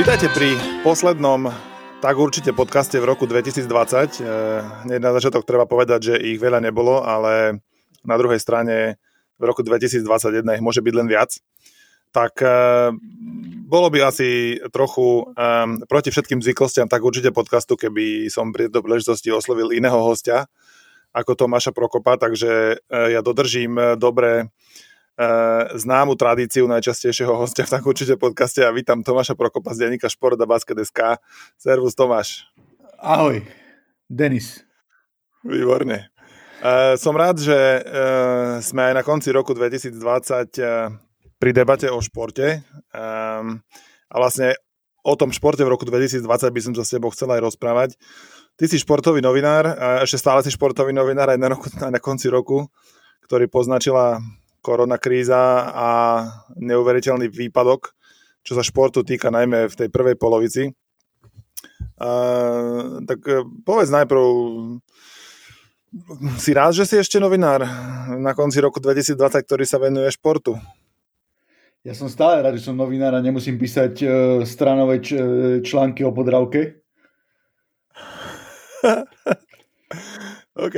Vítajte pri poslednom tak určite podcaste v roku 2020. Hneď na začiatok treba povedať, že ich veľa nebolo, ale na druhej strane v roku 2021 ich môže byť len viac. Tak bolo by asi trochu um, proti všetkým zvyklostiam tak určite podcastu, keby som pri tejto príležitosti oslovil iného hostia ako Tomáša Prokopa, takže ja dodržím dobre známu tradíciu najčastejšieho hostia v tak určite podcaste a vítam Tomáša Prokopa z denníka Šport a Basket.sk. Servus Tomáš. Ahoj, Denis. Výborne. Uh, som rád, že uh, sme aj na konci roku 2020 uh, pri debate o športe um, a vlastne o tom športe v roku 2020 by som sa s tebou chcel aj rozprávať. Ty si športový novinár, ešte stále si športový novinár aj na, roku, aj na konci roku, ktorý poznačila korona kríza a neuveriteľný výpadok, čo sa športu týka najmä v tej prvej polovici. Uh, tak e, povedz najprv, si rád, že si ešte novinár na konci roku 2020, ktorý sa venuje športu? Ja som stále rád, že som novinár a nemusím písať uh, stranové č- e, články o podravke. OK.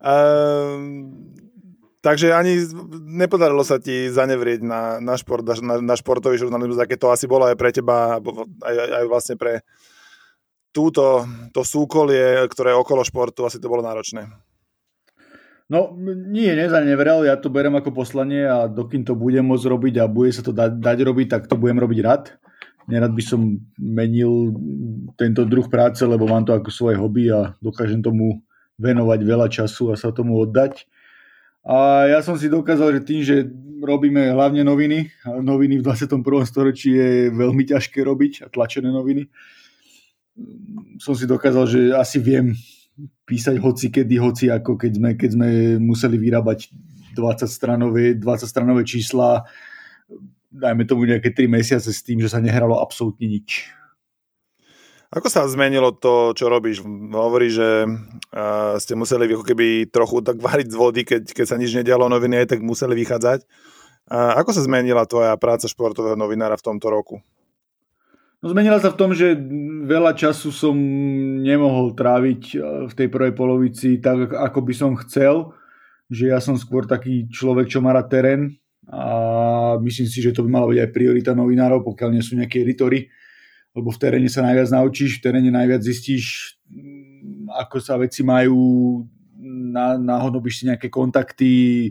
Um, Takže ani nepodarilo sa ti zanevrieť na, na, šport, na, na športový žurnalizmus, aké to asi bolo aj pre teba, aj, aj vlastne pre túto, to súkolie, ktoré je okolo športu, asi to bolo náročné. No nie, nezanevrel, ja to berem ako poslanie a dokým to budem môcť robiť a bude sa to dať, dať robiť, tak to budem robiť rád. Nerad by som menil tento druh práce, lebo mám to ako svoje hobby a dokážem tomu venovať veľa času a sa tomu oddať. A ja som si dokázal, že tým, že robíme hlavne noviny, a noviny v 21. storočí je veľmi ťažké robiť a tlačené noviny, som si dokázal, že asi viem písať hoci kedy, hoci ako keď sme, keď sme museli vyrábať 20 stranové, 20 stranové čísla, dajme tomu nejaké 3 mesiace s tým, že sa nehralo absolútne nič. Ako sa zmenilo to, čo robíš? Hovorí, že uh, ste museli ako keby trochu tak variť z vody, keď, keď sa nič nedialo noviny, tak museli vychádzať. Uh, ako sa zmenila tvoja práca športového novinára v tomto roku? No zmenila sa v tom, že veľa času som nemohol tráviť v tej prvej polovici tak, ako by som chcel. Že ja som skôr taký človek, čo má rád terén a myslím si, že to by mala byť aj priorita novinárov, pokiaľ nie sú nejaké editory lebo v teréne sa najviac naučíš, v teréne najviac zistíš, mm, ako sa veci majú, náhodobíš si nejaké kontakty,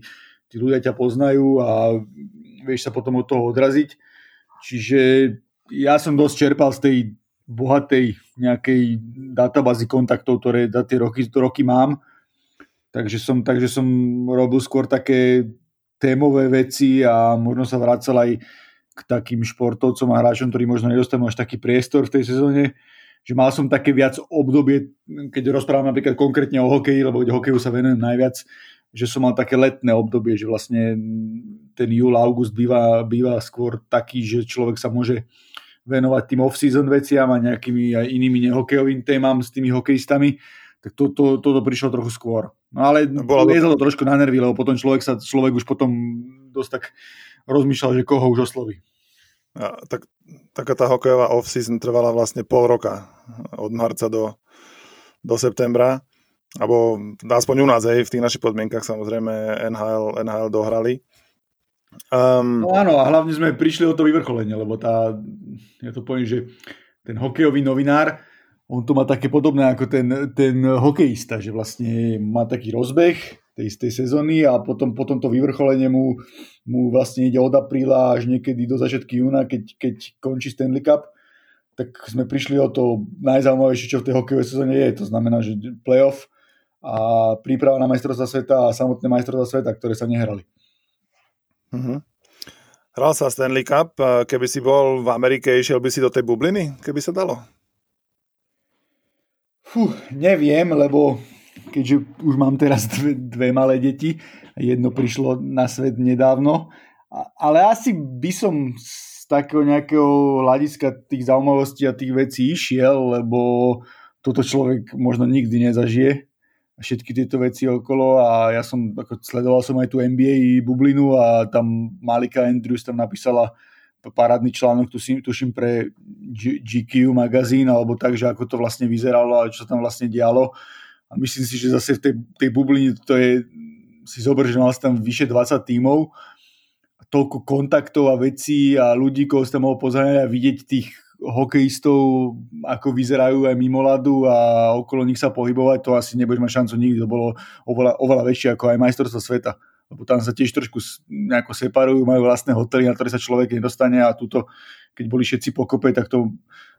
tí ľudia ťa poznajú a vieš sa potom od toho odraziť. Čiže ja som dosť čerpal z tej bohatej nejakej databázy kontaktov, ktoré za tie roky, roky mám. Takže som, takže som robil skôr také témové veci a možno sa vracal aj k takým športovcom a hráčom, ktorí možno nedostanú až taký priestor v tej sezóne, že mal som také viac obdobie, keď rozprávam napríklad konkrétne o hokeji, lebo hokeju sa venujem najviac, že som mal také letné obdobie, že vlastne ten júl, august býva, býva skôr taký, že človek sa môže venovať tým off-season veciam a nejakými aj inými nehokejovým témam s tými hokejistami, tak to, to, toto prišlo trochu skôr. No ale Bolo to... to trošku na nervy, lebo potom človek sa, človek už potom dosť tak rozmýšľal, že koho už osloví. A, tak, taká tá hokejová off-season trvala vlastne pol roka, od marca do, do septembra, alebo aspoň u nás, hej, v tých našich podmienkach samozrejme NHL, NHL dohrali. Um, no áno, a hlavne sme prišli o to vyvrcholenie, lebo tá, ja to poviem, že ten hokejový novinár, on to má také podobné ako ten, ten hokejista, že vlastne má taký rozbeh, tej istej sezóny a potom, potom to vyvrcholenie mu, mu vlastne ide od apríla až niekedy do začiatky júna, keď, keď končí Stanley Cup, tak sme prišli o to najzaujímavejšie, čo v tej hokejovej sezóne je. To znamená, že playoff a príprava na majstrovstvá sveta a samotné majstrovstvá sveta, ktoré sa nehrali. Uh-huh. Hral sa Stanley Cup, keby si bol v Amerike, išiel by si do tej bubliny, keby sa dalo? Fú, neviem, lebo keďže už mám teraz dve, dve malé deti, jedno prišlo na svet nedávno, ale asi by som z takého nejakého hľadiska tých zaujímavostí a tých vecí išiel, lebo toto človek možno nikdy nezažije všetky tieto veci okolo a ja som, ako sledoval som aj tú NBA bublinu a tam Malika Andrews tam napísala parádny článok, tuším pre GQ magazín, alebo tak, že ako to vlastne vyzeralo a čo tam vlastne dialo. A myslím si, že zase v tej, tej bubline to je, si zober, že mal tam vyše 20 tímov, toľko kontaktov a vecí a ľudí, koho ste mohol pozrieť a vidieť tých hokejistov, ako vyzerajú aj mimo ľadu a okolo nich sa pohybovať, to asi nebudeš mať šancu nikdy. To bolo oveľa, oveľa väčšie ako aj majstrovstvo sveta. Lebo tam sa tiež trošku nejako separujú, majú vlastné hotely, na ktoré sa človek nedostane a tuto, keď boli všetci pokope, tak to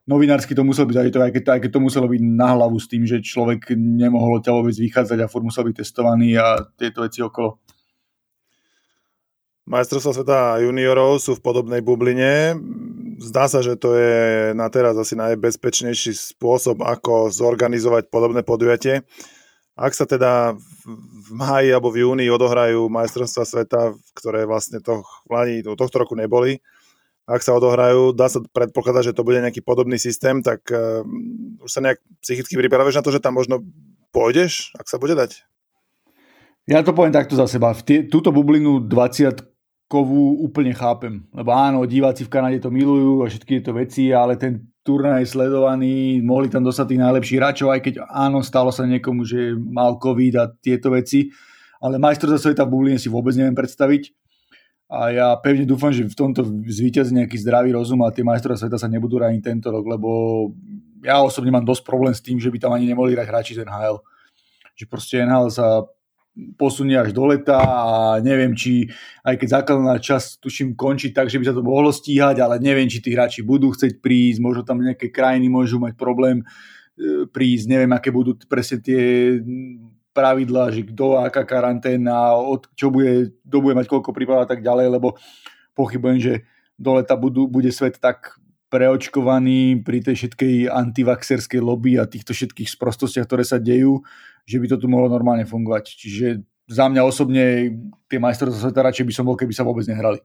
novinársky to muselo byť, aj, to, aj, keď, aj keď to muselo byť na hlavu s tým, že človek nemohol odtiaľ vôbec vychádzať a furt musel byť testovaný a tieto veci okolo. Majstrovstvá sveta juniorov sú v podobnej bubline. Zdá sa, že to je na teraz asi najbezpečnejší spôsob, ako zorganizovať podobné podujatie. Ak sa teda v máji alebo v júni odohrajú majstrovstvá sveta, ktoré vlastne to v Lani, tohto roku neboli, ak sa odohrajú, dá sa predpokladať, že to bude nejaký podobný systém, tak uh, už sa nejak psychicky pripravíš na to, že tam možno pôjdeš, ak sa bude dať? Ja to poviem takto za seba. V tie, túto bublinu 20 kovú úplne chápem. Lebo áno, diváci v Kanade to milujú a všetky tieto veci, ale ten turnaj sledovaný, mohli tam dostať tých najlepších hráčov, aj keď áno, stalo sa niekomu, že mal COVID a tieto veci. Ale majstrovstvá sveta v Bubline si vôbec neviem predstaviť. A ja pevne dúfam, že v tomto zvýťazí nejaký zdravý rozum a tie majstrovstvá sveta sa nebudú rániť tento rok, lebo ja osobne mám dosť problém s tým, že by tam ani nemohli hrať hráči ten NHL. Že proste NHL sa posunie až do leta a neviem, či aj keď základná časť tuším končí tak, že by sa to mohlo stíhať, ale neviem, či tí hráči budú chcieť prísť, možno tam nejaké krajiny môžu mať problém e, prísť, neviem, aké budú presne tie pravidlá, že kto, aká karanténa, od čo bude, kto bude mať koľko prípadov a tak ďalej, lebo pochybujem, že do leta budú, bude svet tak preočkovaný pri tej všetkej antivaxerskej lobby a týchto všetkých sprostostiach, ktoré sa dejú, že by to tu mohlo normálne fungovať. Čiže za mňa osobne tie majstrovstvá sveta radšej by som bol, keby sa vôbec nehrali.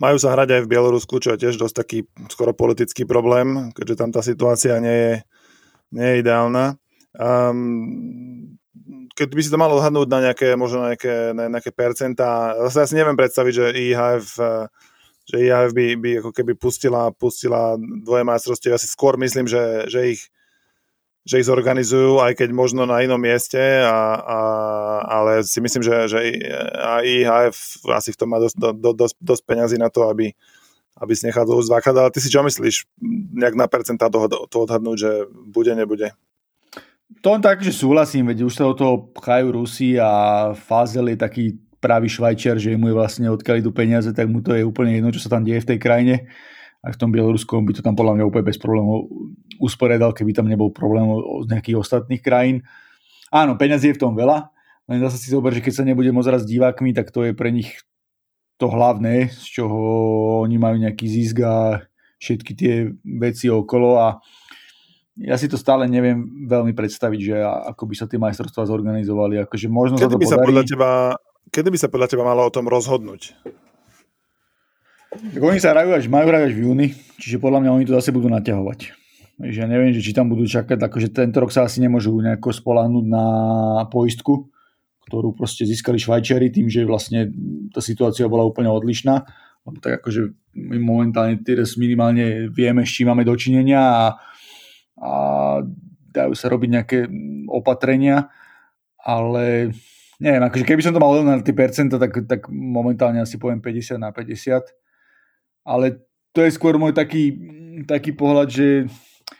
Majú sa hrať aj v Bielorusku, čo je tiež dosť taký skoro politický problém, keďže tam tá situácia nie je, nie je ideálna. Um, keď by si to malo odhadnúť na nejaké, možno na nejaké, na nejaké percentá, zase ja si neviem predstaviť, že IHF že IAF by, by ako keby pustila, pustila dvoje majstrovstie. Ja si skôr myslím, že, že ich že ich zorganizujú, aj keď možno na inom mieste, a, a, ale si myslím, že, že IHF asi v tom má dosť, do, do, dosť, dosť peňazí na to, aby, aby si nechal dlhú zvákať, ale ty si čo myslíš, nejak na percentá to, to odhadnúť, že bude, nebude? To tak, že súhlasím, veď už sa o toho pchajú Rusi a Fazel je taký pravý švajčiar, že mu je vlastne odkiaľ idú peniaze, tak mu to je úplne jedno, čo sa tam deje v tej krajine. A v tom Bieloruskom by to tam podľa mňa úplne bez problémov usporiadal, keby tam nebol problém z nejakých ostatných krajín. Áno, peniazy je v tom veľa, len zase si zober, že keď sa nebude môcť raz divákmi, tak to je pre nich to hlavné, z čoho oni majú nejaký zisk a všetky tie veci okolo a ja si to stále neviem veľmi predstaviť, že ako by sa tie majstrovstvá zorganizovali. Akože možno Kedy sa to by podarí... sa podľa teba Kedy by sa podľa teba malo o tom rozhodnúť? Tak oni sa hrajú až, majú hrať až v júni, čiže podľa mňa oni to zase budú naťahovať. Takže ja neviem, že či tam budú čakať, akože tento rok sa asi nemôžu nejako spolahnúť na poistku, ktorú proste získali Švajčiari tým, že vlastne tá situácia bola úplne odlišná. Lebo tak akože my momentálne teraz minimálne vieme, s čím máme dočinenia a, a dajú sa robiť nejaké opatrenia, ale neviem, akože keby som to mal na tie percenta, tak, tak momentálne asi poviem 50 na 50. Ale to je skôr môj taký, taký pohľad, že,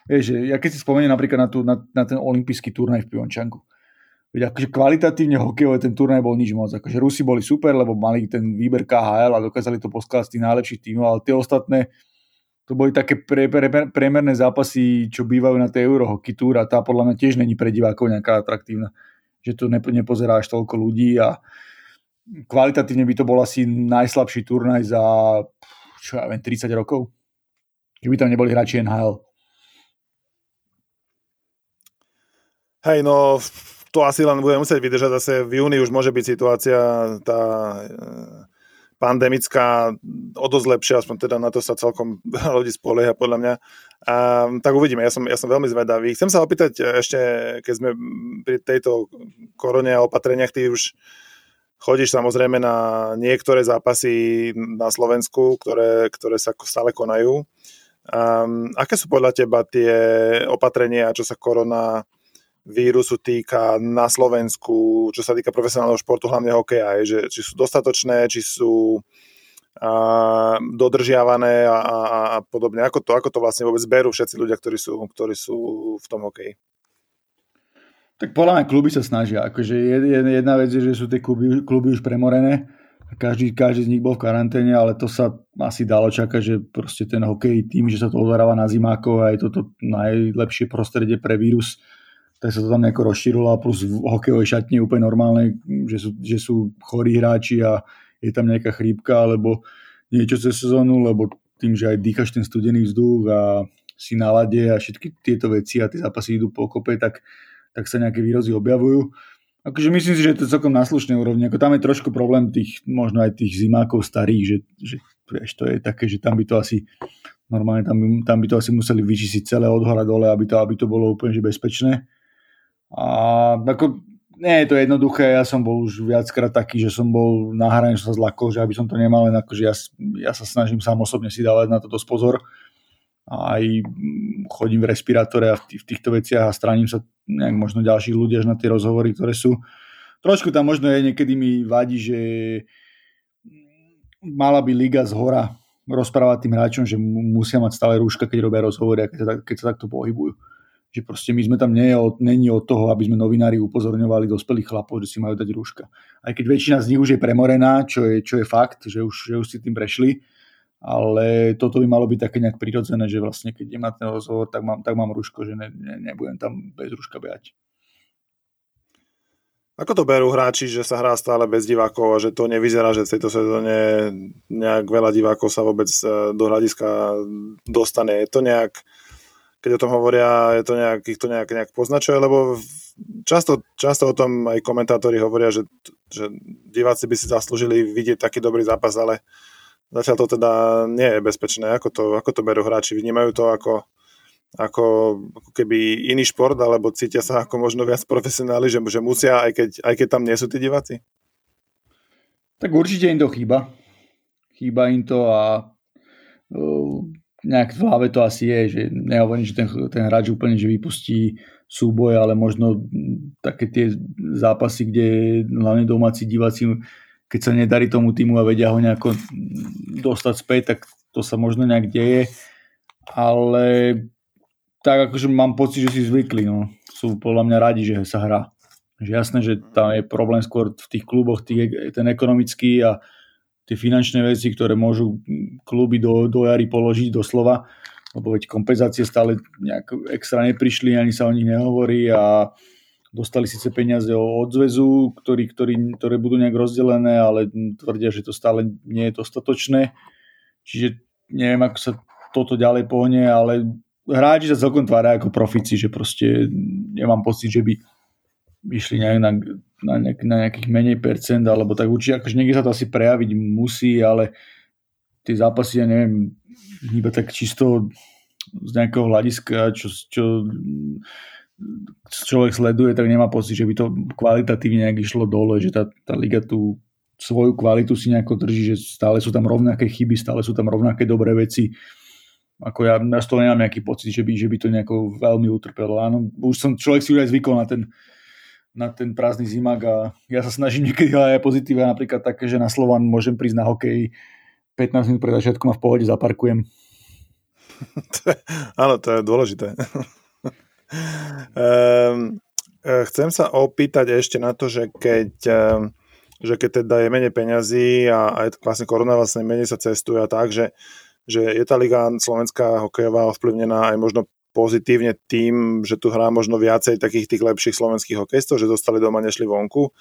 vieš, že ja keď si spomeniem napríklad na, tú, na, na ten olimpijský turnaj v Piončanku, Veď akože kvalitatívne hokejové ten turnaj bol nič moc. Akože Rusi boli super, lebo mali ten výber KHL a dokázali to poskladať z tých najlepších tímov, ale tie ostatné, to boli také pre, pre, pre, priemerné zápasy, čo bývajú na tej Eurohockey Tour a tá podľa mňa tiež není pre divákov nejaká atraktívna že to nepozerá až toľko ľudí a kvalitatívne by to bol asi najslabší turnaj za čo ja viem, 30 rokov. Keby tam neboli hráči NHL. Hej, no to asi len bude musieť vydržať zase v júni už môže byť situácia tá pandemická o dosť lepšia, aspoň teda na to sa celkom ľudí spolieha podľa mňa. A, tak uvidíme, ja som, ja som veľmi zvedavý. Chcem sa opýtať ešte, keď sme pri tejto korone a opatreniach, ty už chodíš samozrejme na niektoré zápasy na Slovensku, ktoré, ktoré sa stále konajú. Um, aké sú podľa teba tie opatrenia, čo sa korona vírusu týka na Slovensku, čo sa týka profesionálneho športu, hlavne hokeja, že, či sú dostatočné, či sú a, dodržiavané a, a, a podobne. Ako to, ako to vlastne vôbec berú všetci ľudia, ktorí sú, ktorí sú v tom hokeji? Tak podľa mňa kluby sa snažia. Akože jedna vec je, že sú tie kluby, kluby už premorené. Každý, každý z nich bol v karanténe, ale to sa asi dalo čakať, že proste ten hokej tým, že sa to odhráva na zimákov a je toto najlepšie prostredie pre vírus, tak sa to tam nejako rozšírilo a plus v hokejovej šatni je úplne normálne, že sú, že sú chorí hráči a je tam nejaká chrípka alebo niečo cez sezónu, lebo tým, že aj dýchaš ten studený vzduch a si na a všetky tieto veci a tie zápasy idú po kope, tak tak sa nejaké výrozy objavujú. Akože myslím si, že to je celkom na slušnej úrovni. Ako tam je trošku problém tých, možno aj tých zimákov starých, že, že vieš, to je také, že tam by to asi normálne tam by, tam by to asi museli vyčistiť celé od hora dole, aby to, aby to bolo úplne že bezpečné. A ako, nie je to jednoduché, ja som bol už viackrát taký, že som bol na hrane, že sa zlakol, že aby som to nemal, len akože ja, ja sa snažím sám osobne si dávať na to dosť pozor aj chodím v respirátore a v, v týchto veciach a straním sa nejak možno ďalších ľudí až na tie rozhovory, ktoré sú. Trošku tam možno je, niekedy mi vadí, že mala by liga z hora rozprávať tým hráčom, že musia mať stále rúška, keď robia rozhovory a keď sa, keď sa takto pohybujú. Že proste my sme tam nie od, není od toho, aby sme novinári upozorňovali dospelých chlapov, že si majú dať rúška. Aj keď väčšina z nich už je premorená, čo je, čo je fakt, že už, že už si tým prešli, ale toto by malo byť také nejak prirodzené, že vlastne keď na ten rozhovor, tak mám, tak mám rúško, že ne, ne, nebudem tam bez rúška behať. Ako to berú hráči, že sa hrá stále bez divákov a že to nevyzerá, že v tejto sezóne nejak veľa divákov sa vôbec e, do hľadiska dostane? Je to nejak, keď o tom hovoria, je to nejak, ich to nejak, nejak poznačuje? Lebo často, často o tom aj komentátori hovoria, že, že diváci by si zaslúžili vidieť taký dobrý zápas, ale Zatiaľ to teda nie je bezpečné. Ako to, ako to berú hráči? Vnímajú to ako, ako, ako keby iný šport, alebo cítia sa ako možno viac profesionáli, že, že musia, aj keď, aj keď tam nie sú tí diváci? Tak určite im to chýba. Chýba im to a uh, nejak v hlave to asi je, že nehovorím, že ten, ten hráč úplne že vypustí súboj, ale možno také tie zápasy, kde hlavne domáci diváci keď sa nedarí tomu týmu a vedia ho nejako dostať späť, tak to sa možno nejak deje. Ale tak akože mám pocit, že si zvykli. No. Sú podľa mňa radi, že sa hrá. Jasné, že tam je problém skôr v tých kluboch, tých, ten ekonomický a tie finančné veci, ktoré môžu kluby do, do jary položiť doslova, lebo veď kompenzácie stále nejak extra neprišli, ani sa o nich nehovorí a dostali síce peniaze od zväzu, ktorý, ktorý, ktoré budú nejak rozdelené, ale tvrdia, že to stále nie je dostatočné. Čiže neviem, ako sa toto ďalej pohne, ale hráči sa celkom tvária ako profici, že proste nemám pocit, že by išli nejak na, na, nejak, na nejakých menej percent, alebo tak určite, akože niekde sa to asi prejaviť musí, ale tie zápasy, ja neviem, iba tak čisto z nejakého hľadiska, čo, čo človek sleduje, tak nemá pocit, že by to kvalitatívne nejak išlo dole, že tá, tá liga tú svoju kvalitu si nejako drží, že stále sú tam rovnaké chyby, stále sú tam rovnaké dobré veci. Ako ja, ja z toho nemám nejaký pocit, že by, že by to nejako veľmi utrpelo. Áno, už som, človek si už aj zvykol na ten, na ten prázdny zimak a ja sa snažím niekedy aj pozitíva, napríklad také, že na Slovan môžem prísť na hokej 15 minút pred začiatkom a v pohode zaparkujem. Áno, to je dôležité. Um, chcem sa opýtať ešte na to, že keď, um, že keď teda je menej peňazí a aj vlastne korona vlastne menej sa cestuje a tak, že, že je tá liga slovenská hokejová ovplyvnená aj možno pozitívne tým, že tu hrá možno viacej takých tých lepších slovenských hokejistov, že zostali doma, nešli vonku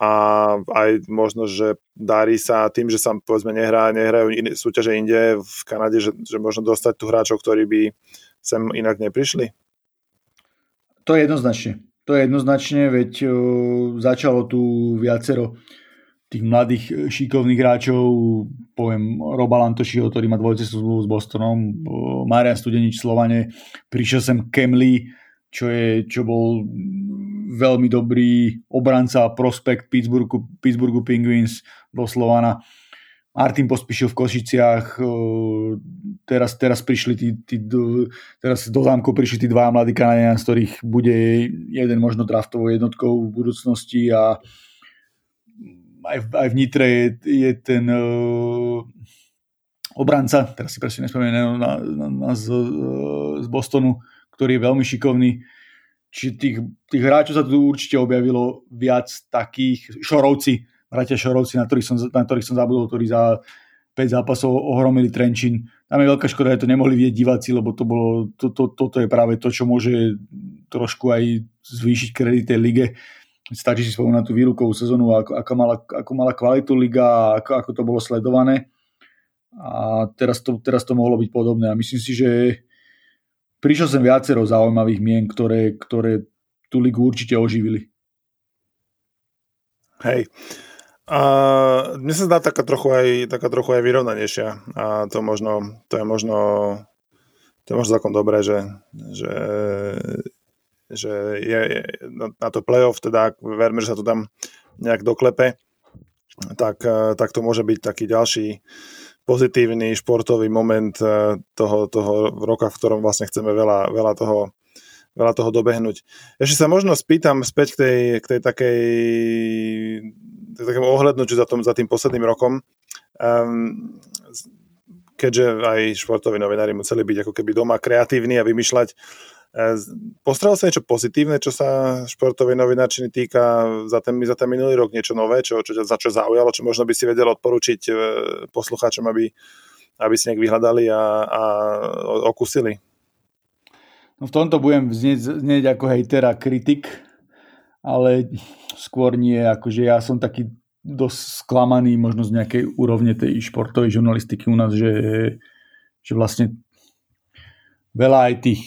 a aj možno, že darí sa tým, že sa povedzme nehrá, nehrajú iné, súťaže inde v Kanade, že, že možno dostať tu hráčov, ktorí by sem inak neprišli? To je jednoznačne. To je jednoznačne, veď uh, začalo tu viacero tých mladých e, šikovných hráčov, poviem Roba Lantošiho, ktorý má dvojcestnú zmluvu s Bostonom, Marian Studenič Slovane, prišiel sem Kemley čo, je, čo bol veľmi dobrý obranca a prospekt Pittsburghu, Pittsburghu Penguins do Slovana. Martin pospíšil v Košiciach, teraz, teraz prišli tí, tí, teraz do zámku prišli tí dva mladí Kanadiania, z ktorých bude jeden možno draftovou jednotkou v budúcnosti a aj, aj v Nitre je, je ten uh, obranca, teraz si presne nespomeniem na, na, na z, z Bostonu, ktorý je veľmi šikovný. Čiže tých, tých hráčov sa tu určite objavilo viac takých, Šorovci, bratia Šorovci, na ktorých som, na ktorých som zabudol, ktorí za 5 zápasov ohromili Trenčín. Tam je veľká škoda, že to nemohli vidieť diváci, lebo to bolo, to, to, toto je práve to, čo môže trošku aj zvýšiť kredit tej lige. Stačí si spomenúť na tú výrukovú sezónu, ako, ako, mala, ako mala kvalitu liga, ako, ako to bolo sledované. A teraz to, teraz to mohlo byť podobné. A myslím si, že prišlo sem viacero zaujímavých mien, ktoré, ktoré tú ligu určite oživili. Hej. A mne sa zdá taká trochu aj, taká trochu aj vyrovnanejšia a to možno, to je možno to je možno celkom dobré, že, že, že je, je na to playoff, teda verme, že sa to tam nejak doklepe, tak, tak to môže byť taký ďalší pozitívny športový moment toho, toho roka, v ktorom vlastne chceme veľa, veľa toho veľa toho dobehnúť. Ešte sa možno spýtam späť k tej, k tej takej takému ohľadnúť za, tom, za tým posledným rokom. Um, keďže aj športoví novinári museli byť ako keby doma kreatívni a vymýšľať. E, Postrel sa niečo pozitívne, čo sa športovej novinárčiny týka za ten, za ten minulý rok, niečo nové, čo, čo, za čo zaujalo, čo možno by si vedel odporučiť e, poslucháčom, aby, aby si nejak vyhľadali a, a okusili? No v tomto budem znieť, znieť ako hejter a kritik, ale skôr nie, akože ja som taký dosť sklamaný možno z nejakej úrovne tej športovej žurnalistiky u nás, že, že vlastne veľa aj tých,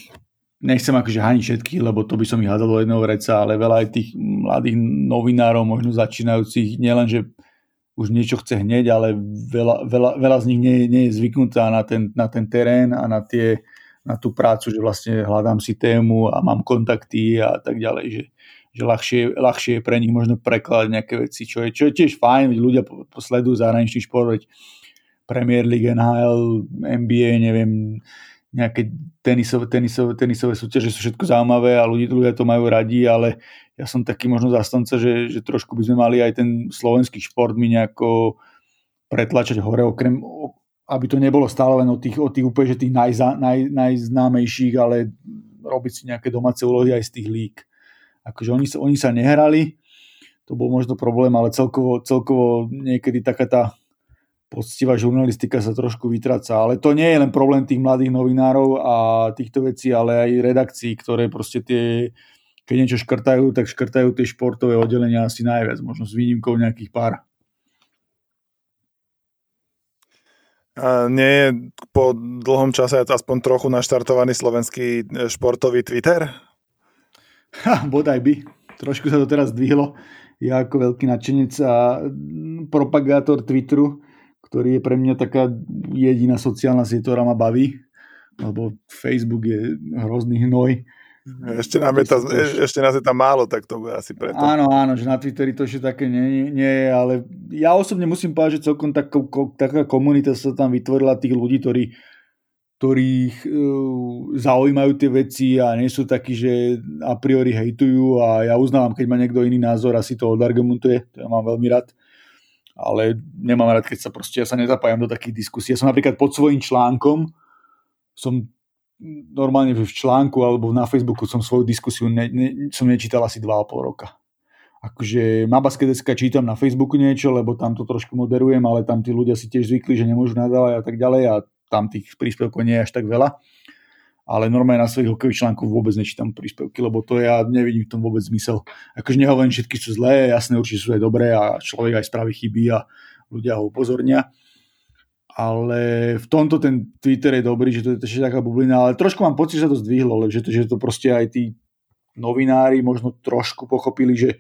nechcem akože haniť všetkých, lebo to by som ich hádal do jedného vreca, ale veľa aj tých mladých novinárov, možno začínajúcich, nielen, že už niečo chce hneď, ale veľa, veľa, veľa z nich nie, nie je zvyknutá na ten, na ten terén a na, tie, na tú prácu, že vlastne hľadám si tému a mám kontakty a tak ďalej, že, že ľahšie, ľahšie je pre nich možno prekladať nejaké veci, čo je, čo je tiež fajn, ľudia sledujú zahraničný šport, veď Premier League, NHL, NBA, neviem, nejaké tenisové, tenisové, tenisové súťaže sú všetko zaujímavé a ľudia, ľudia to majú radi, ale ja som taký možno zastanca, že, že trošku by sme mali aj ten slovenský šport mi nejako pretlačať hore, okrem, aby to nebolo stále len o tých, o tých úplne, že tých najza, naj, najznámejších, ale robiť si nejaké domáce úlohy aj z tých lík. Akože oni, sa, oni sa nehrali, to bol možno problém, ale celkovo, celkovo niekedy taká tá poctivá žurnalistika sa trošku vytraca. Ale to nie je len problém tých mladých novinárov a týchto vecí, ale aj redakcií, ktoré proste tie, keď niečo škrtajú, tak škrtajú tie športové oddelenia asi najviac, možno s výnimkou nejakých pár. A nie je po dlhom čase aspoň trochu naštartovaný slovenský športový Twitter? Ha, bodaj by. Trošku sa to teraz dvihlo. Ja ako veľký nadšenec a propagátor Twitteru, ktorý je pre mňa taká jediná sociálna sieť, ktorá ma baví, lebo Facebook je hrozný hnoj. Ešte, nám je, tá, ešte nás je tam málo, tak to bude asi preto. Áno, áno, že na Twitteri to ešte také nie, nie je, ale ja osobne musím povedať, že celkom taká, taká komunita sa tam vytvorila tých ľudí, ktorí ktorých uh, zaujímajú tie veci a nie sú takí, že a priori hejtujú a ja uznávam, keď má niekto iný názor, asi to odargumentuje, to ja mám veľmi rád, ale nemám rád, keď sa proste, ja sa nezapájam do takých diskusí. Ja som napríklad pod svojím článkom, som normálne v článku alebo na Facebooku som svoju diskusiu ne, ne, som nečítal asi 2,5 roka. Akože na basketeska čítam na Facebooku niečo, lebo tam to trošku moderujem, ale tam tí ľudia si tiež zvykli, že nemôžu nadávať a tak ďalej a tam tých príspevkov nie je až tak veľa. Ale normálne na svojich hokejových článkoch vôbec nečítam príspevky, lebo to ja nevidím v tom vôbec zmysel. Akože nehovorím, všetky sú zlé, jasné, určite sú aj dobré a človek aj spraví chyby a ľudia ho upozornia. Ale v tomto ten Twitter je dobrý, že to je ešte taká bublina, ale trošku mám pocit, že sa to zdvihlo, že to, že to proste aj tí novinári možno trošku pochopili, že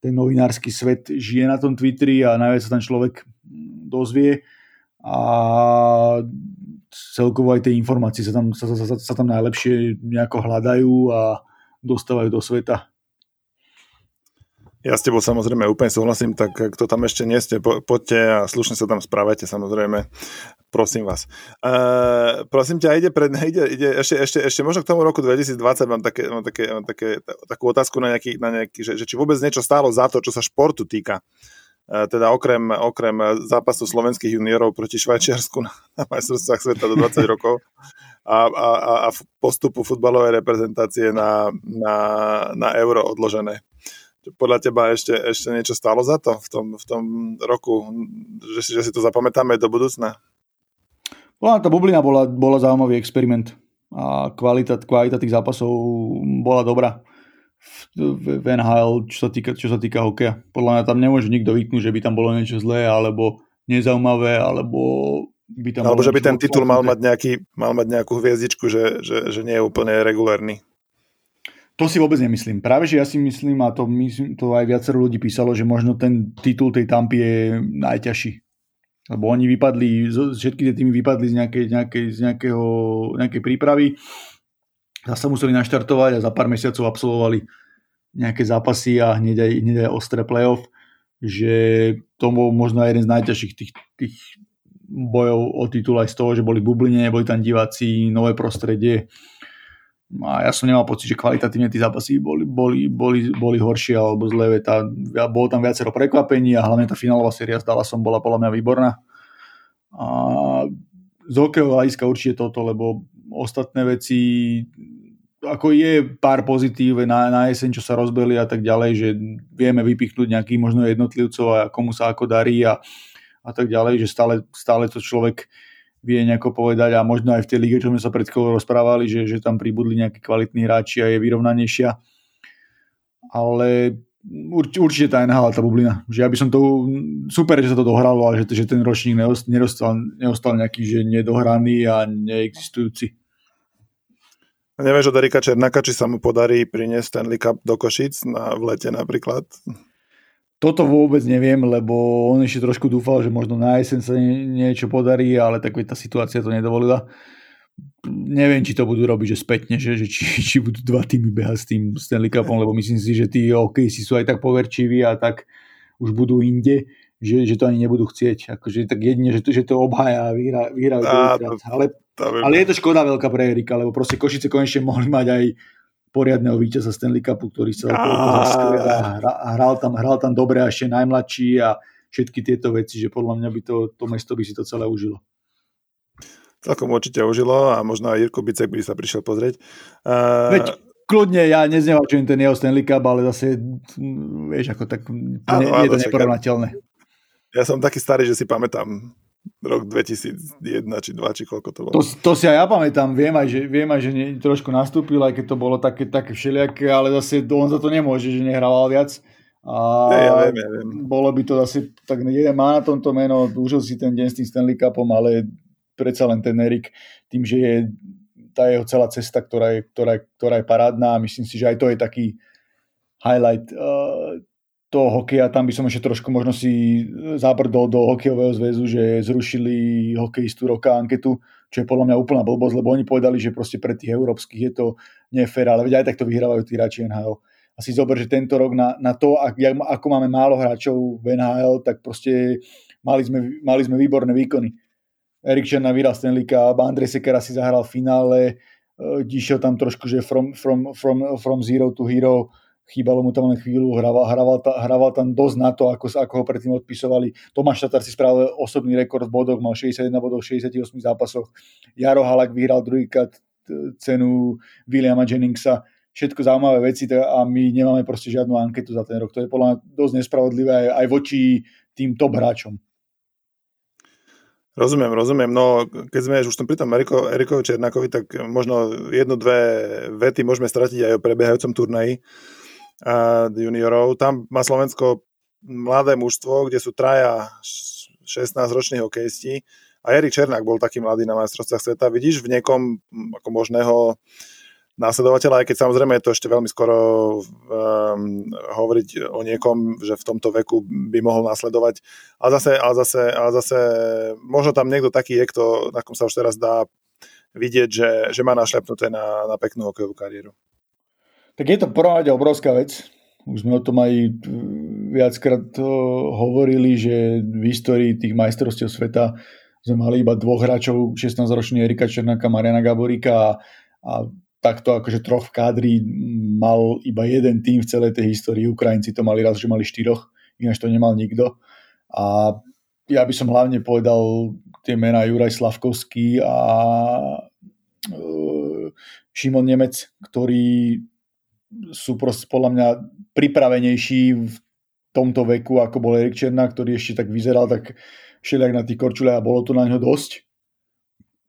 ten novinársky svet žije na tom Twitteri a najviac sa ten človek dozvie a celkovo aj tie informácie sa tam, sa, sa, sa, sa tam najlepšie nejako hľadajú a, dostávajú do sveta. Ja s tebou samozrejme úplne súhlasím, tak kto tam ešte nie ste, po, poďte a slušne sa tam správajte samozrejme. Prosím vás. Uh, prosím ťa, ide, pred, ide, ide ešte, ešte, ešte možno k tomu roku 2020 mám, také, mám, také, mám také, takú otázku na nejaký, na nejaký že, že či vôbec niečo stálo za to, čo sa športu týka. Uh, teda okrem, okrem zápasu slovenských juniorov proti Švajčiarsku na, na majstrovstvách sveta do 20 rokov a, a, a postupu futbalovej reprezentácie na, na, na euro odložené podľa teba ešte, ešte niečo stalo za to v tom, v tom roku, že si, že si to zapamätáme do budúcna? Bola tá bublina bola, bola zaujímavý experiment a kvalita, kvalita tých zápasov bola dobrá v, NHL, čo sa, týka, čo sa týka hokeja. Podľa mňa tam nemôže nikto vyknúť, že by tam bolo niečo zlé, alebo nezaujímavé, alebo by tam Alebo že by ten titul mal mať, nejaký, mal mať nejakú hviezdičku, že, že, že nie je úplne regulárny. To si vôbec nemyslím. Práve, že ja si myslím, a to, myslím, to aj viacero ľudí písalo, že možno ten titul tej Tampy je najťažší. Lebo oni vypadli, všetky tie týmy vypadli z nejakej, nejakej, z nejakého, nejakej prípravy. Zase museli naštartovať a za pár mesiacov absolvovali nejaké zápasy a hneď aj, hneď aj ostré playoff, že to bol možno aj jeden z najťažších tých, tých bojov o titul aj z toho, že boli v bubline, boli tam diváci, nové prostredie a ja som nemal pocit, že kvalitatívne tí zápasy boli, boli, boli, boli horšie alebo zlé. Tá, bolo tam viacero prekvapení a hlavne tá finálová séria zdala som bola podľa mňa výborná. A z hokejového hľadiska určite toto, lebo ostatné veci ako je pár pozitív na, na jeseň, čo sa rozbeli a tak ďalej, že vieme vypichnúť nejakých možno jednotlivcov a komu sa ako darí a, a tak ďalej, že stále, stále to človek vie nejako povedať a možno aj v tej lige, čo sme sa pred chvíľou rozprávali, že, že tam pribudli nejakí kvalitní hráči a je vyrovnanejšia. Ale urč, určite tá NHL, tá bublina. Že ja by som to, super, že sa to dohralo a že, že ten ročník neostal, neostal nejaký že nedohraný a neexistujúci. Nevieš od Erika Černáka, či sa mu podarí priniesť Stanley Cup do Košic na, v lete napríklad? Toto vôbec neviem, lebo on ešte trošku dúfal, že možno na jeseň sa niečo podarí, ale tak tá situácia to nedovolila. Neviem, či to budú robiť, že spätne, že, že či, či budú dva týmy behať s tým Stanley Cupom, lebo myslím si, že tí si sú aj tak poverčiví a tak už budú inde, že, že to ani nebudú chcieť. Akože tak jedine, že to, že to obhaja a vyhrá, vyhrá ale, ale je to škoda veľká pre Erika, lebo proste Košice konečne mohli mať aj poriadneho víťaza Stanley Cupu, ktorý sa a hral tam, hral tam dobre a ešte najmladší a všetky tieto veci, že podľa mňa by to, to mesto by si to celé užilo. Celkom určite užilo a možno aj Jirko Bicek by sa prišiel pozrieť. Uh... Veď kľudne, ja neznevačujem ten jeho Stanley Cup, ale zase, vieš, ako tak áno, nie, nie je to neporovnateľné. Ja som taký starý, že si pamätám rok 2001 či 2, či koľko to bolo. To, to si aj ja pamätám, viem aj, že, viem aj, že nie, trošku nastúpil, aj keď to bolo také, také všelijaké, ale zase on za to nemôže, že nehrával viac. A ja, ja viem, ja viem. bolo by to asi, tak jeden má na tomto meno, užil si ten deň s tým Stanley Cupom, ale predsa len ten Erik, tým, že je tá jeho celá cesta, ktorá je, ktorá, ktorá je parádna a myslím si, že aj to je taký highlight uh, toho hokeja, tam by som ešte trošku možno si zabrdol do hokejového zväzu, že zrušili hokejistu roka anketu, čo je podľa mňa úplná blbosť, lebo oni povedali, že proste pre tých európskych je to nefér, ale veď aj takto vyhrávajú tí hráči NHL. A si zober, že tento rok na, na to, ak, ako máme málo hráčov v NHL, tak proste mali sme, mali sme výborné výkony. Erik Černá vyhral Stanley Cup, Andrej Sekera si zahral v finále, e, išiel tam trošku, že from, from, from, from zero to hero, chýbalo mu tam len chvíľu, hrával, hrával, hrával tam dosť na to, ako, ako ho predtým odpisovali. Tomáš Tatar si spravil osobný rekord v bodoch, mal 61 bodov v 68 zápasoch. Jaro Halak vyhral druhýkrát cenu Williama Jenningsa. Všetko zaujímavé veci a my nemáme proste žiadnu anketu za ten rok. To je podľa mňa dosť nespravodlivé aj, aj voči tým top hráčom. Rozumiem, rozumiem. No, keď sme už pri tom Eriko, Erikovi Černákovi, tak možno jednu, dve vety môžeme stratiť aj o prebiehajúcom turnaji juniorov. Tam má Slovensko mladé mužstvo, kde sú traja 16-roční hokejisti a Erik Černák bol taký mladý na majstrovstvách sveta. Vidíš v niekom ako možného následovateľa, aj keď samozrejme je to ešte veľmi skoro um, hovoriť o niekom, že v tomto veku by mohol nasledovať. Ale zase, ale zase, ale zase možno tam niekto taký je, kto, na kom sa už teraz dá vidieť, že, že má našľapnuté na, na peknú hokejovú kariéru. Tak je to prvom obrovská vec. Už sme o tom aj e, viackrát hovorili, že v histórii tých majstrovstiev sveta sme mali iba dvoch hráčov, 16-ročný Erika Černáka, Mariana Gaboríka a, a takto akože troch v kádri mal iba jeden tým v celej tej histórii. Ukrajinci to mali raz, že mali štyroch, ináč to nemal nikto. A ja by som hlavne povedal tie mená Juraj Slavkovský a e, Šimon Nemec, ktorí sú proste podľa mňa pripravenejší v tomto veku, ako bol Erik Černá, ktorý ešte tak vyzeral tak všelijak na tých korčuliach a bolo to na ňo dosť.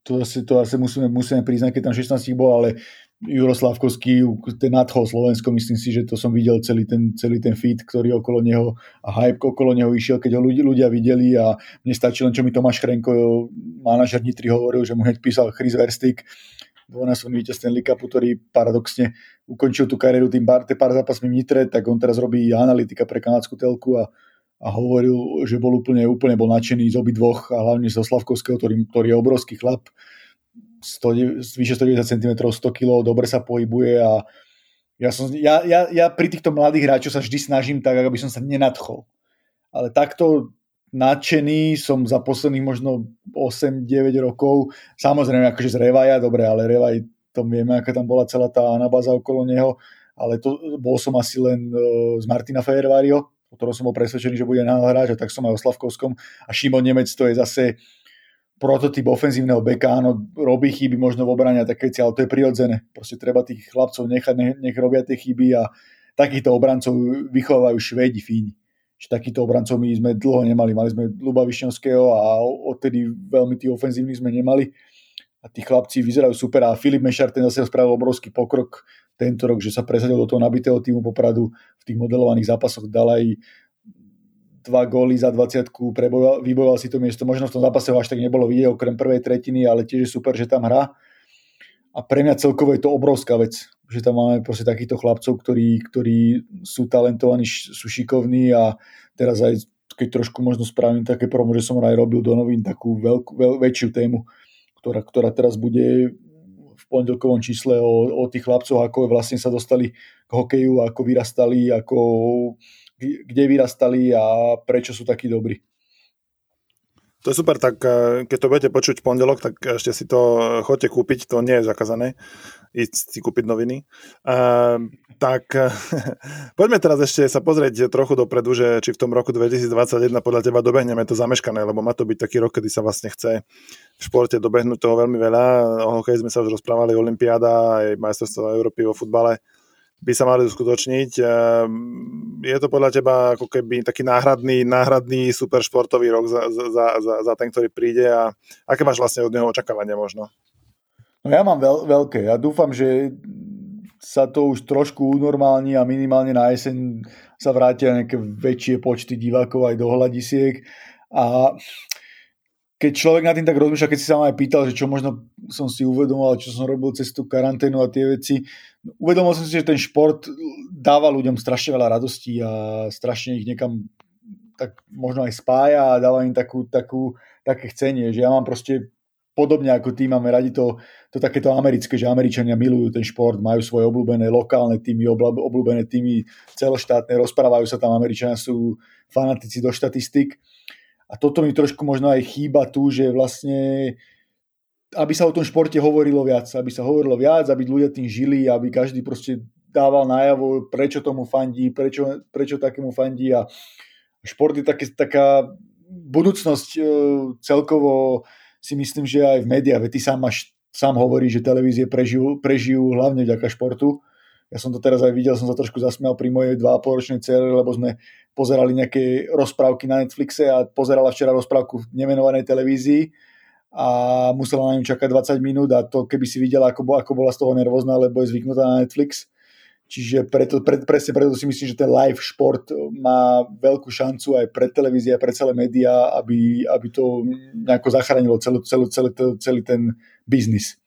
To asi, to asi musíme, musíme priznať, keď tam 16 bol, ale Juro Slavkovský, ten nadchol Slovensko, myslím si, že to som videl celý ten, celý ten feed, ktorý okolo neho a hype okolo neho išiel, keď ho ľudia, ľudia videli a mne stačí len, čo mi Tomáš Chrenko, manažer Nitry hovoril, že mu hneď písal Chris Verstik, dvojnásobný víťaz Stanley Cupu, ktorý paradoxne ukončil tú kariéru tým pár, tým pár zápasmi v Nitre, tak on teraz robí analytika pre kanadskú telku a a hovoril, že bol úplne, úplne bol nadšený z obidvoch a hlavne zo Slavkovského, ktorý, ktorý je obrovský chlap, 100, vyše 190 cm, 100 kg, dobre sa pohybuje a ja, som, ja, ja, ja pri týchto mladých hráčoch sa vždy snažím tak, aby som sa nenadchol. Ale takto nadšený som za posledných možno 8-9 rokov, samozrejme akože z Revaja, dobre, ale Revaj, to vieme, aká tam bola celá tá anabáza okolo neho, ale to bol som asi len uh, z Martina Fejervario, o ktorom som bol presvedčený, že bude hráč, a tak som aj o Slavkovskom. A Šimon Nemec to je zase prototyp ofenzívneho beka, áno, robí chyby možno v obrane a také veci, ale to je prirodzené. Proste treba tých chlapcov nechať, nech, nech robia tie chyby a takýchto obrancov vychovajú Švédi, Fíni. Čiže takýchto obrancov my sme dlho nemali. Mali sme Luba Višňovského a odtedy veľmi tí ofenzívni sme nemali. A tí chlapci vyzerajú super a Filip Mešar ten zase spravil obrovský pokrok tento rok, že sa presadil do toho nabitého týmu Popradu v tých modelovaných zápasoch, dal aj dva góly za 20 prebojoval, vybojoval si to miesto. Možno v tom zápase ho až tak nebolo vidieť, okrem prvej tretiny, ale tiež je super, že tam hrá. A pre mňa celkovo je to obrovská vec, že tam máme proste takýchto chlapcov, ktorí, ktorí sú talentovaní, sú šikovní a teraz aj keď trošku možno spravím také promo, že som aj robil do novín takú veľkú, veľ, väčšiu tému, ktorá, ktorá teraz bude pondelkovom čísle o, o tých chlapcoch, ako vlastne sa dostali k hokeju, ako vyrastali, ako, kde vyrastali a prečo sú takí dobrí. To je super, tak eh, keď to budete počuť v pondelok, tak ešte si to eh, chodte kúpiť, to nie je zakázané, ísť si kúpiť noviny. Uh, tak poďme teraz ešte sa pozrieť trochu dopredu, že či v tom roku 2021 podľa teba dobehneme to zameškané, lebo má to byť taký rok, kedy sa vlastne chce v športe dobehnúť toho veľmi veľa. O hokeji sme sa už rozprávali, Olympiáda, aj majstrovstvo Európy vo futbale by sa mali uskutočniť. Ehm, je to podľa teba ako keby taký náhradný, náhradný super športový rok za, za, za, za ten, ktorý príde a aké máš vlastne od neho očakávania možno? No ja mám veľ, veľké. Ja dúfam, že sa to už trošku unormálni a minimálne na jeseň sa vrátia nejaké väčšie počty divákov aj do hľadisiek. A keď človek na tým tak rozmýšľa, keď si sa ma aj pýtal, že čo možno som si uvedomoval, čo som robil cez tú karanténu a tie veci, uvedomil som si, že ten šport dáva ľuďom strašne veľa radostí a strašne ich niekam tak možno aj spája a dáva im takú, takú, také chcenie, že ja mám proste podobne ako ty, máme radi to, to takéto americké, že Američania milujú ten šport, majú svoje obľúbené lokálne týmy, obľúbené týmy celoštátne, rozprávajú sa tam, Američania sú fanatici do štatistik a toto mi trošku možno aj chýba tu, že vlastne aby sa o tom športe hovorilo viac, aby sa hovorilo viac, aby ľudia tým žili, aby každý proste dával najavo, prečo tomu fandí, prečo, prečo takému fandí a šport je také, taká budúcnosť e, celkovo si myslím, že aj v médiách, ty sám, máš, sám hovorí, že televízie prežijú, prežijú hlavne vďaka športu. Ja som to teraz aj videl, som sa trošku zasmial pri mojej 2,5 ročnej cere, lebo sme pozerali nejaké rozprávky na Netflixe a pozerala včera rozprávku v nemenovanej televízii a musela na ňu čakať 20 minút a to keby si videla, ako, ako bola z toho nervózna, lebo je zvyknutá na Netflix. Čiže preto, pre, presne preto si myslím, že ten live šport má veľkú šancu aj pre televízie, aj pre celé médiá, aby, aby to nejako zachránilo celý, celý, celý, celý ten biznis.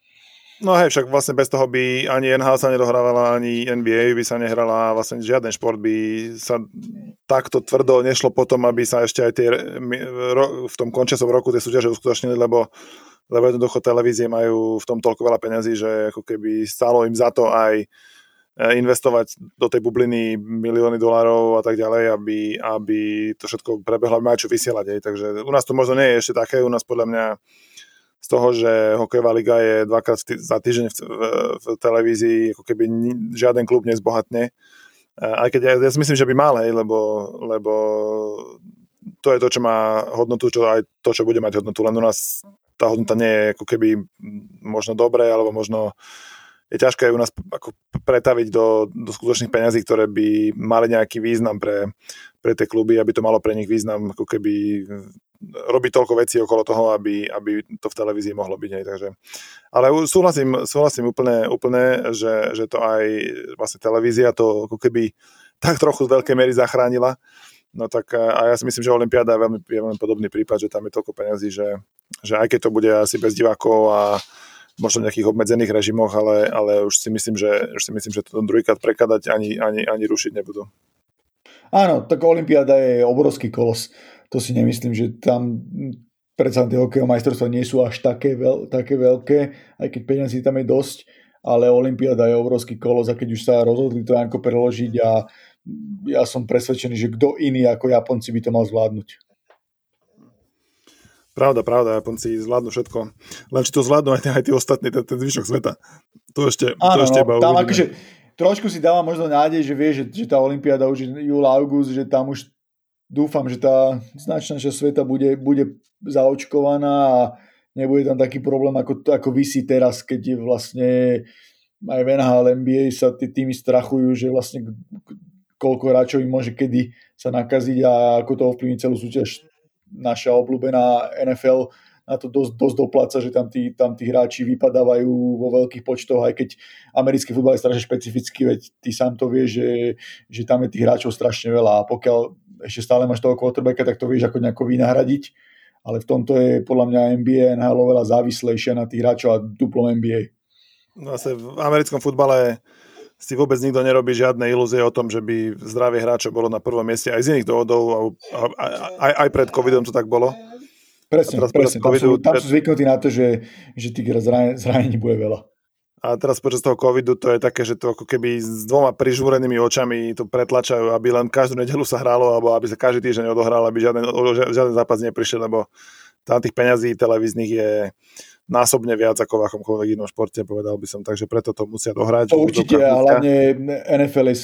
No hej, však vlastne bez toho by ani NHL sa nedohrávala, ani NBA by sa nehrala, vlastne žiaden šport by sa takto tvrdo nešlo potom, aby sa ešte aj tie v tom končesom roku tie súťaže uskutočnili, lebo, lebo jednoducho televízie majú v tom toľko veľa peňazí, že ako keby stalo im za to aj investovať do tej bubliny milióny dolárov a tak ďalej, aby, aby to všetko prebehlo, aby čo vysielať. Aj. Takže u nás to možno nie je ešte také, u nás podľa mňa z toho, že hokejová liga je dvakrát za týždeň v, v, v televízii, ako keby žiaden klub nezbohatne. Aj keď ja, ja si myslím, že by mal, hej, lebo, lebo to je to, čo má hodnotu, čo aj to, čo bude mať hodnotu. Len u nás tá hodnota nie je ako keby možno dobré, alebo možno je ťažké u nás ako pretaviť do, do skutočných peňazí, ktoré by mali nejaký význam pre, pre tie kluby, aby to malo pre nich význam, ako keby robiť toľko vecí okolo toho, aby, aby to v televízii mohlo byť. Aj, takže. Ale súhlasím, súhlasím úplne, úplne že, že to aj vlastne televízia to ako keby tak trochu z veľkej miery zachránila. No tak a ja si myslím, že Olympiáda je veľmi, je veľmi podobný prípad, že tam je toľko peňazí, že, že aj keď to bude asi bez divákov a možno v nejakých obmedzených režimoch, ale, ale už si myslím, že, už si myslím, že to druhýkrát prekladať ani, ani, ani rušiť nebudú. Áno, tak Olympiáda je obrovský kolos. To si nemyslím, že tam predsa tie hokejové majstrovstvá nie sú až také, veľ, také veľké, aj keď peniazí tam je dosť, ale Olympiáda je obrovský kolos a keď už sa rozhodli to ako preložiť a ja som presvedčený, že kto iný ako Japonci by to mal zvládnuť. Pravda, pravda, Japonci zvládnu všetko. Len či to zvládnu aj, aj tí ostatní, ten, ten zvyšok sveta. To ešte, Áno, to ešte no, tam akože, trošku si dáva možno nádej, že vie, že, že tá Olympiáda už je júl, august, že tam už dúfam, že tá značná časť sveta bude, bude zaočkovaná a nebude tam taký problém, ako, ako vysí teraz, keď je vlastne aj v NHL, NBA sa tí týmy strachujú, že vlastne koľko hráčov im môže kedy sa nakaziť a ako to ovplyvní celú súťaž. Naša obľúbená NFL na to dosť, dosť dopláca, že tam tí, tam tí hráči vypadávajú vo veľkých počtoch, aj keď americký futbal je strašne špecifický, veď ty sám to vieš, že, že tam je tých hráčov strašne veľa a pokiaľ ešte stále máš toho quarterbacka, tak to vieš ako nejako vynahradiť, ale v tomto je podľa mňa NBA NHL oveľa závislejšia na tých hráčov a duplom NBA. No Zase v americkom futbale si vôbec nikto nerobí žiadne ilúzie o tom, že by zdravie hráčov bolo na prvom mieste aj z iných dôvodov, aj, aj pred covidom to tak bolo. Presne, presne. Tam, sú, tam sú zvyknutí na to, že, že tých zranení bude veľa. A teraz počas toho covidu to je také, že to ako keby s dvoma prižúrenými očami to pretlačajú, aby len každú nedelu sa hralo, alebo aby sa každý týždeň odohral, aby žiaden, žiaden zápas neprišiel, lebo tam tých peňazí televíznych je, násobne viac ako v akomkoľvek inom športe, povedal by som. Takže preto to musia dohrať. To určite, a hlavne NFL je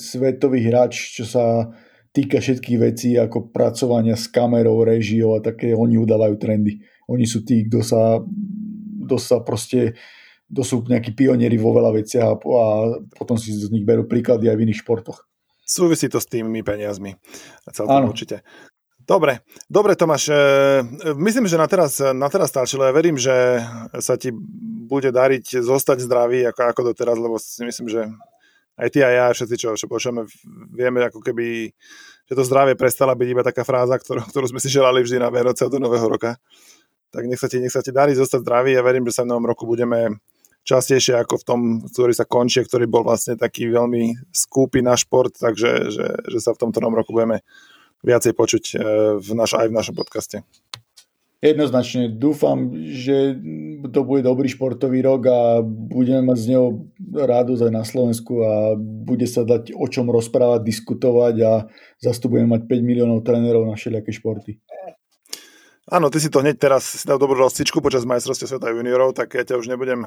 svetový hráč, čo sa týka všetkých vecí ako pracovania s kamerou, režiou a také, oni udávajú trendy. Oni sú tí, kto sa, kto sa proste kto sú nejakí pionieri vo veľa veciach a, a potom si z nich berú príklady aj v iných športoch. Súvisí to s tými peniazmi. Celkom Áno. určite. Dobre, dobre Tomáš, e, myslím, že na teraz, na teraz stačilo. Ja verím, že sa ti bude dariť zostať zdravý ako, ako doteraz, lebo si myslím, že aj ty a ja, všetci, čo, čo počujeme, vieme ako keby, že to zdravie prestala byť iba taká fráza, ktorú, ktorú sme si želali vždy na Vianoce do Nového roka. Tak nech sa ti, nech sa ti darí zostať zdravý. Ja verím, že sa v novom roku budeme častejšie ako v tom, ktorý sa končí, ktorý bol vlastne taký veľmi skúpy na šport, takže že, že sa v tomto novom roku budeme viacej počuť e, v naš, aj v našom podcaste. Jednoznačne dúfam, že to bude dobrý športový rok a budeme mať z neho radosť aj na Slovensku a bude sa dať o čom rozprávať, diskutovať a zase budeme mať 5 miliónov trénerov na všelijaké športy. Áno, ty si to hneď teraz si dal dobrú rozcičku počas majstrovstia sveta juniorov, tak ja ťa už nebudem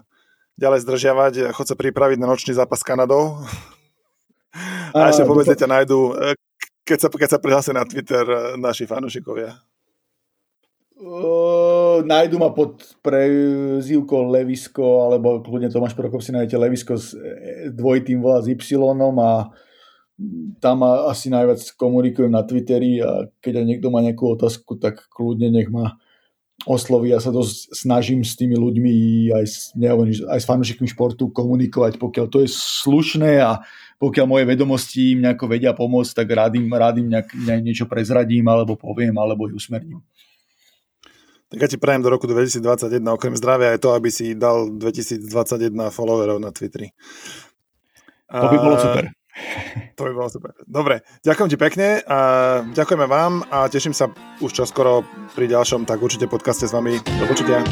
ďalej zdržiavať. Chod sa pripraviť na nočný zápas s Kanadou. A, a ešte povedzte ťa nájdu keď sa, keď sa prihlásia na Twitter naši fanúšikovia? Uh, nájdu ma pod prezývkou Levisko, alebo kľudne Tomáš Prokop si nájdete Levisko s eh, dvojitým volá s Y a tam asi najviac komunikujem na Twitteri a keď aj niekto má nejakú otázku, tak kľudne nech ma osloví. Ja sa dosť snažím s tými ľuďmi aj s, neviem, aj s fanúšikmi športu komunikovať, pokiaľ to je slušné a pokiaľ moje vedomosti im nejako vedia pomôcť, tak rád im, rád im nejak, niečo prezradím, alebo poviem, alebo ich usmerním. Tak ja ti prajem do roku 2021, okrem zdravia aj to, aby si dal 2021 followerov na Twitteri. To by bolo super. To by bolo super. Dobre, ďakujem ti pekne a ďakujeme vám a teším sa už čoskoro pri ďalšom tak určite podcaste s vami. Do počutia.